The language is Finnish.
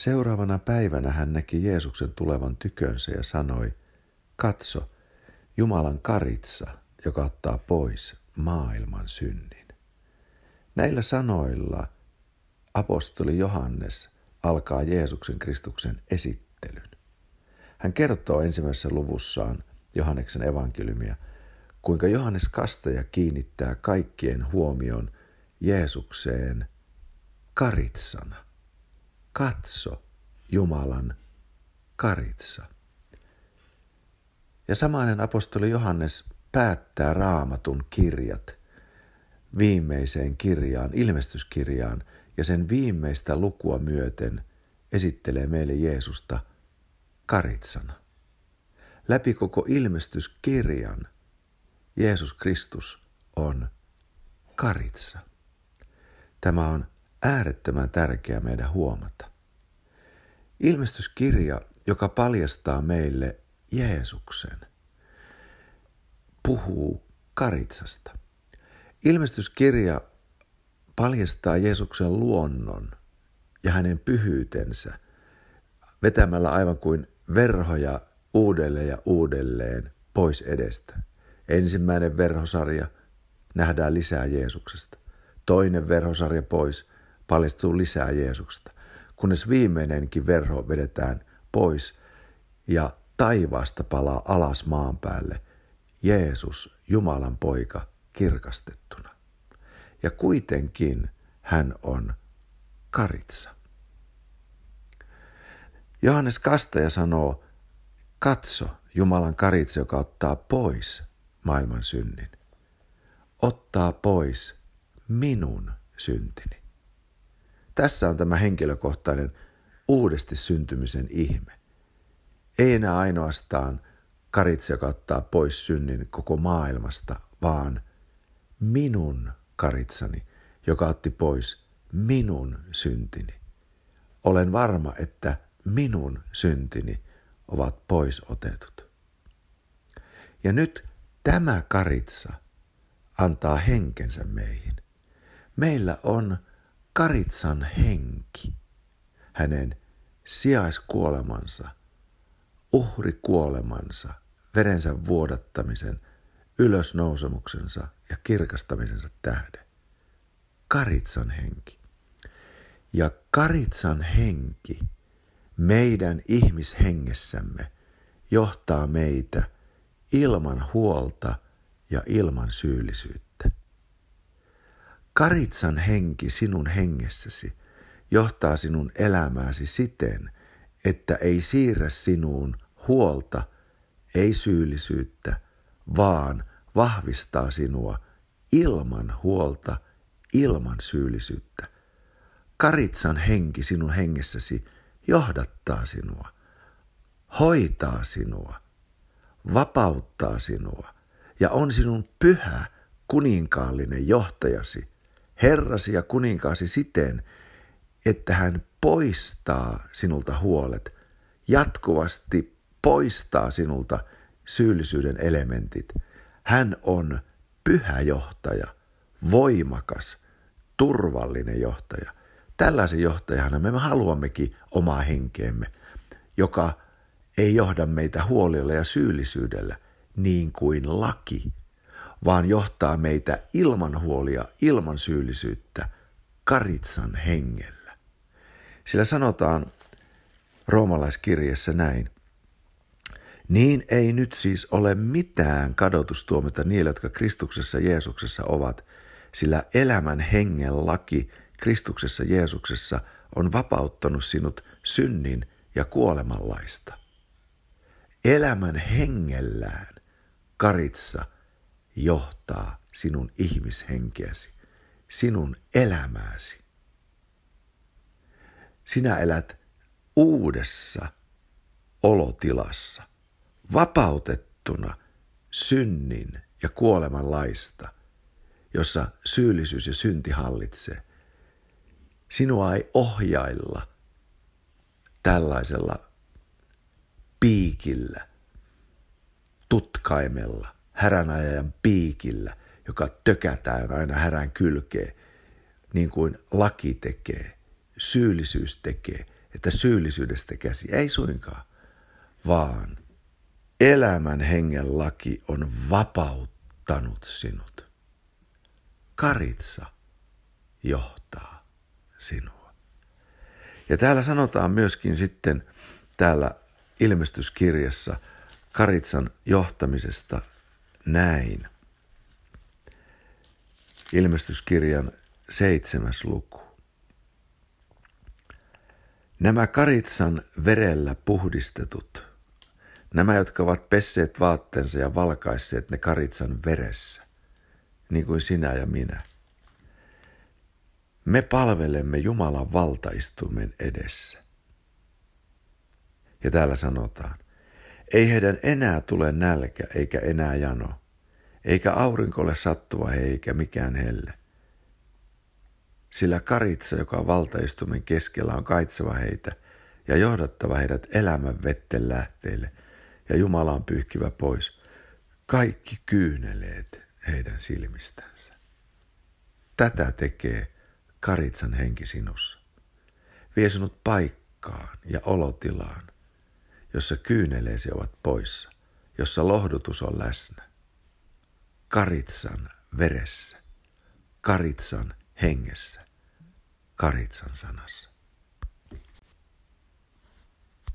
Seuraavana päivänä hän näki Jeesuksen tulevan tykönsä ja sanoi, katso, Jumalan karitsa, joka ottaa pois maailman synnin. Näillä sanoilla apostoli Johannes alkaa Jeesuksen Kristuksen esittelyn. Hän kertoo ensimmäisessä luvussaan Johanneksen evankeliumia, kuinka Johannes Kastaja kiinnittää kaikkien huomion Jeesukseen karitsana. Katso Jumalan karitsa. Ja samainen apostoli Johannes päättää raamatun kirjat viimeiseen kirjaan, ilmestyskirjaan, ja sen viimeistä lukua myöten esittelee meille Jeesusta karitsana. Läpi koko ilmestyskirjan Jeesus Kristus on karitsa. Tämä on äärettömän tärkeää meidän huomata. Ilmestyskirja, joka paljastaa meille Jeesuksen, puhuu karitsasta. Ilmestyskirja paljastaa Jeesuksen luonnon ja hänen pyhyytensä vetämällä aivan kuin verhoja uudelleen ja uudelleen pois edestä. Ensimmäinen verhosarja nähdään lisää Jeesuksesta. Toinen verhosarja pois paljastuu lisää Jeesuksesta, kunnes viimeinenkin verho vedetään pois ja taivaasta palaa alas maan päälle Jeesus, Jumalan poika, kirkastettuna. Ja kuitenkin hän on karitsa. Johannes Kastaja sanoo, katso Jumalan karitsa, joka ottaa pois maailman synnin. Ottaa pois minun syntini. Tässä on tämä henkilökohtainen uudesti syntymisen ihme. Ei enää ainoastaan karitsa, joka ottaa pois synnin koko maailmasta, vaan minun karitsani, joka otti pois minun syntini. Olen varma, että minun syntini ovat pois otetut. Ja nyt tämä karitsa antaa henkensä meihin. Meillä on karitsan henki, hänen sijaiskuolemansa, uhrikuolemansa, verensä vuodattamisen, ylösnousemuksensa ja kirkastamisensa tähden. Karitsan henki. Ja karitsan henki meidän ihmishengessämme johtaa meitä ilman huolta ja ilman syyllisyyttä. Karitsan henki sinun hengessäsi johtaa sinun elämääsi siten, että ei siirrä sinuun huolta, ei syyllisyyttä, vaan vahvistaa sinua ilman huolta, ilman syyllisyyttä. Karitsan henki sinun hengessäsi johdattaa sinua, hoitaa sinua, vapauttaa sinua ja on sinun pyhä kuninkaallinen johtajasi, herrasi ja kuninkaasi siten, että hän poistaa sinulta huolet, jatkuvasti poistaa sinulta syyllisyyden elementit. Hän on pyhä johtaja, voimakas, turvallinen johtaja. Tällaisen johtajana me haluammekin omaa henkeemme, joka ei johda meitä huolilla ja syyllisyydellä niin kuin laki, vaan johtaa meitä ilman huolia, ilman syyllisyyttä, karitsan hengellä. Sillä sanotaan roomalaiskirjassa näin. Niin ei nyt siis ole mitään kadotustuomita niille, jotka Kristuksessa Jeesuksessa ovat, sillä elämän hengen laki Kristuksessa Jeesuksessa on vapauttanut sinut synnin ja kuolemanlaista. Elämän hengellään karitsa johtaa sinun ihmishenkeäsi, sinun elämääsi. Sinä elät uudessa olotilassa, vapautettuna synnin ja kuoleman laista, jossa syyllisyys ja synti hallitsee. Sinua ei ohjailla tällaisella piikillä, tutkaimella, häränäjän piikillä, joka tökätään aina härän kylkeen, niin kuin laki tekee, syyllisyys tekee, että syyllisyydestä käsi. Ei suinkaan, vaan elämän hengen laki on vapauttanut sinut. Karitsa johtaa sinua. Ja täällä sanotaan myöskin sitten täällä ilmestyskirjassa Karitsan johtamisesta näin. Ilmestyskirjan seitsemäs luku. Nämä Karitsan verellä puhdistetut, nämä jotka ovat pesseet vaatteensa ja valkaisseet ne Karitsan veressä, niin kuin sinä ja minä. Me palvelemme Jumalan valtaistumen edessä. Ja täällä sanotaan, ei heidän enää tule nälkä eikä enää jano, eikä aurinkolle sattua he eikä mikään helle. Sillä karitsa, joka on keskellä, on kaitseva heitä ja johdattava heidät elämän vetten lähteille, ja Jumala on pyyhkivä pois kaikki kyyneleet heidän silmistänsä. Tätä tekee karitsan henki sinussa. Vie sinut paikkaan ja olotilaan, jossa kyyneleesi ovat poissa, jossa lohdutus on läsnä. Karitsan veressä, karitsan hengessä, karitsan sanassa.